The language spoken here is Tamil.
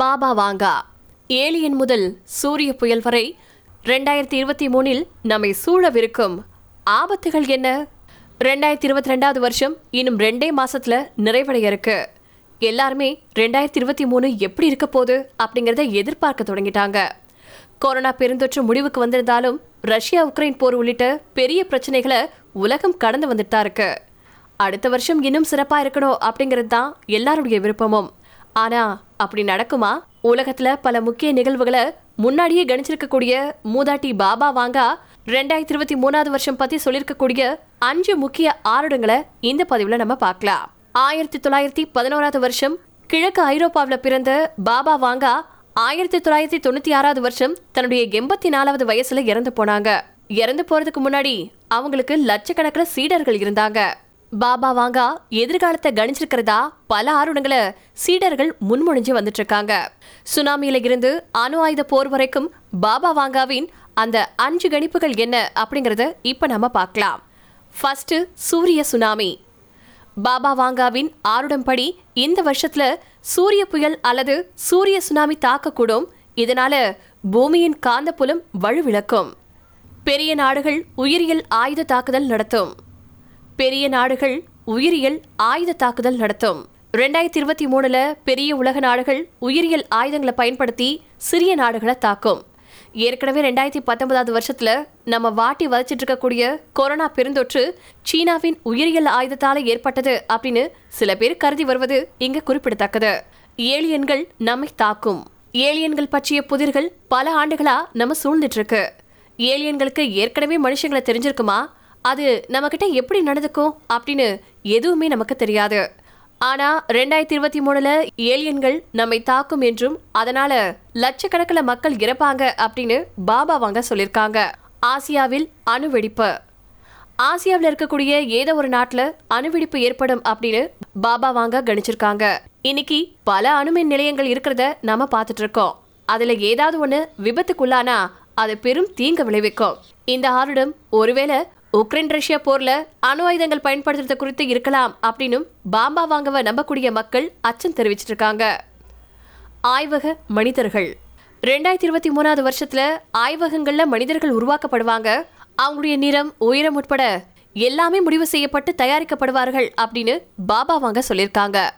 பாபா வாங்கா. ஏலியன் முதல் சூரிய புயல் வரை ரெண்டாயிரத்தி இருபத்தி மூணில் நம்மை சூழவிருக்கும் ஆபத்துகள் என்ன? ரெண்டாயிரத்தி இருபத்தி ரெண்டாவது வருஷம் இன்னும் ரெண்டே மாசத்துல நிறைவடைய இருக்கு. எல்லாருமே ரெண்டாயிரத்தி இருபத்தி மூணு எப்படி இருக்க போகுது அப்படிங்கறத எதிர்பார்க்க தொடங்கிட்டாங்க. கொரோனா பெருந்தொற்று முடிவுக்கு வந்திருந்தாலும் ரஷ்யா உக்ரைன் போர் உள்ளிட்ட பெரிய பிரச்சனைகளை உலகம் கடந்து வந்துட்டு தான் இருக்கு. அடுத்த வருஷம் இன்னும் சிறப்பா இருக்கணும் அப்படிங்கிறது தான் எல்லாருடைய விருப்பமும். ஆனா அப்படி நடக்குமா? உலகத்துல பல முக்கிய நிகழ்வுகளை முன்னாடியே கணிச்சிருக்கக்கூடிய மூதாட்டி பாபா வாங்கா ரெண்டாயிரத்தி இருபத்தி மூணாவது வருஷம் பத்தி சொல்லியிருக்கக்கூடிய அஞ்சு முக்கிய ஆருடங்களை இந்த பதிவுல நம்ம பார்க்கலாம். ஆயிரத்தி தொள்ளாயிரத்தி பதினோராவது வருஷம் கிழக்கு ஐரோப்பாவில பிறந்த பாபா வாங்கா ஆயிரத்தி தொள்ளாயிரத்தி தொண்ணூத்தி ஆறாவது வருஷம் தன்னுடைய எண்பத்தி நாலாவது வயசுல இறந்து போனாங்க. இறந்து போறதுக்கு முன்னாடி அவங்களுக்கு லட்சக்கணக்கில் சீடர்கள் இருந்தாங்க. பாபா வாங்கா எதிர்காலத்தை கணிச்சிருக்கிறதா பல ஆருடங்களை சீடர்கள் முன்மொழிஞ்சு வந்துட்டு இருக்காங்க சுனாமியில இருந்து அணு ஆயுத போர் வரைக்கும் பாபா வாங்காவின் அந்த அஞ்சு கணிப்புகள் என்ன அப்படிங்கறத இப்ப நம்ம பார்க்கலாம். ஃபர்ஸ்ட் சூரிய சுனாமி. பாபா வாங்காவின் ஆருடம்படி இந்த வருஷத்துல சூரிய புயல் அல்லது சூரிய சுனாமி தாக்கக்கூடும். இதனால பூமியின் காந்தப்புலம் வலுவிழக்கும். பெரிய நாடுகள் உயிரியல் ஆயுத தாக்குதல் நடத்தும். பெரிய நாடுகள் உயிரியல் ஆயுத தாக்குதல் நடத்தும். ரெண்டாயிரத்தி இருபத்தி மூணுல பெரிய உலக நாடுகள் உயிரியல் ஆயுதங்களை பயன்படுத்தி சிறிய நாடுகளை தாக்கும். ஏற்கனவே ரெண்டாயிரத்தி பத்தொன்பதாவது வருஷத்துல நம்ம வாட்டி வதச்சிட்டு இருக்கக்கூடிய கொரோனா பெருந்தொற்று சீனாவின் உயிரியல் ஆயுதத்தால ஏற்பட்டது அப்படின்னு சில பேர் கருதி வருவது இங்க குறிப்பிடத்தக்கது. ஏலியன்கள் நம்மை தாக்கும். ஏலியன்கள் பற்றிய புதிர்கள் பல ஆண்டுகளா நம்ம சூழ்ந்துட்டு இருக்கு ஏலியன்களுக்கு ஏற்கனவே மனுஷங்களை தெரிஞ்சிருக்குமா? அது நம்மக்கிட்ட எப்படி நடந்துக்கும் அப்படின்னு எதுவுமே நமக்கு தெரியாது. ஆனால் ரெண்டாயிரத்தி இருபத்தி மூணில் ஏலியன்கள் நம்மை தாக்கும் என்றும் அதனால லட்சக்கணக்கில் மக்கள் இறப்பாங்க அப்படின்னு பாபா வாங்க சொல்லியிருக்காங்க ஆசியாவில் அணுவெடிப்பு. ஆசியாவில் இருக்கக்கூடிய ஏதோ ஒரு நாட்டில் அணுவெடிப்பு ஏற்படும் அப்படின்னு பாபா வாங்க கணிச்சிருக்காங்க. இன்னைக்கு பல அணுமின் நிலையங்கள் இருக்கிறத நம்ம பார்த்துட்டு இருக்கோம் அதில் ஏதாவது ஒன்று விபத்துக்குள்ளானா அது பெரும் தீங்கு விளைவிக்கும். இந்த ஆருடம் ஒருவேளை உக்ரைன் ரஷ்யா போர்ல அணு ஆயுதங்கள் பயன்படுத்துறது குறித்து இருக்கலாம் அப்படின்னும் பாம்பா வாங்கவ நம்பக்கூடிய மக்கள் அச்சம் தெரிவிச்சிட்டு இருக்காங்க ஆய்வக மனிதர்கள். ரெண்டாயிரத்தி இருபத்தி மூணாவது வருஷத்துல ஆய்வகங்கள்ல மனிதர்கள் உருவாக்கப்படுவாங்க. அவங்களுடைய நிறம் உயரம் உட்பட எல்லாமே முடிவு செய்யப்பட்டு தயாரிக்கப்படுவார்கள் அப்படின்னு பாபா வாங்க சொல்லியிருக்காங்க.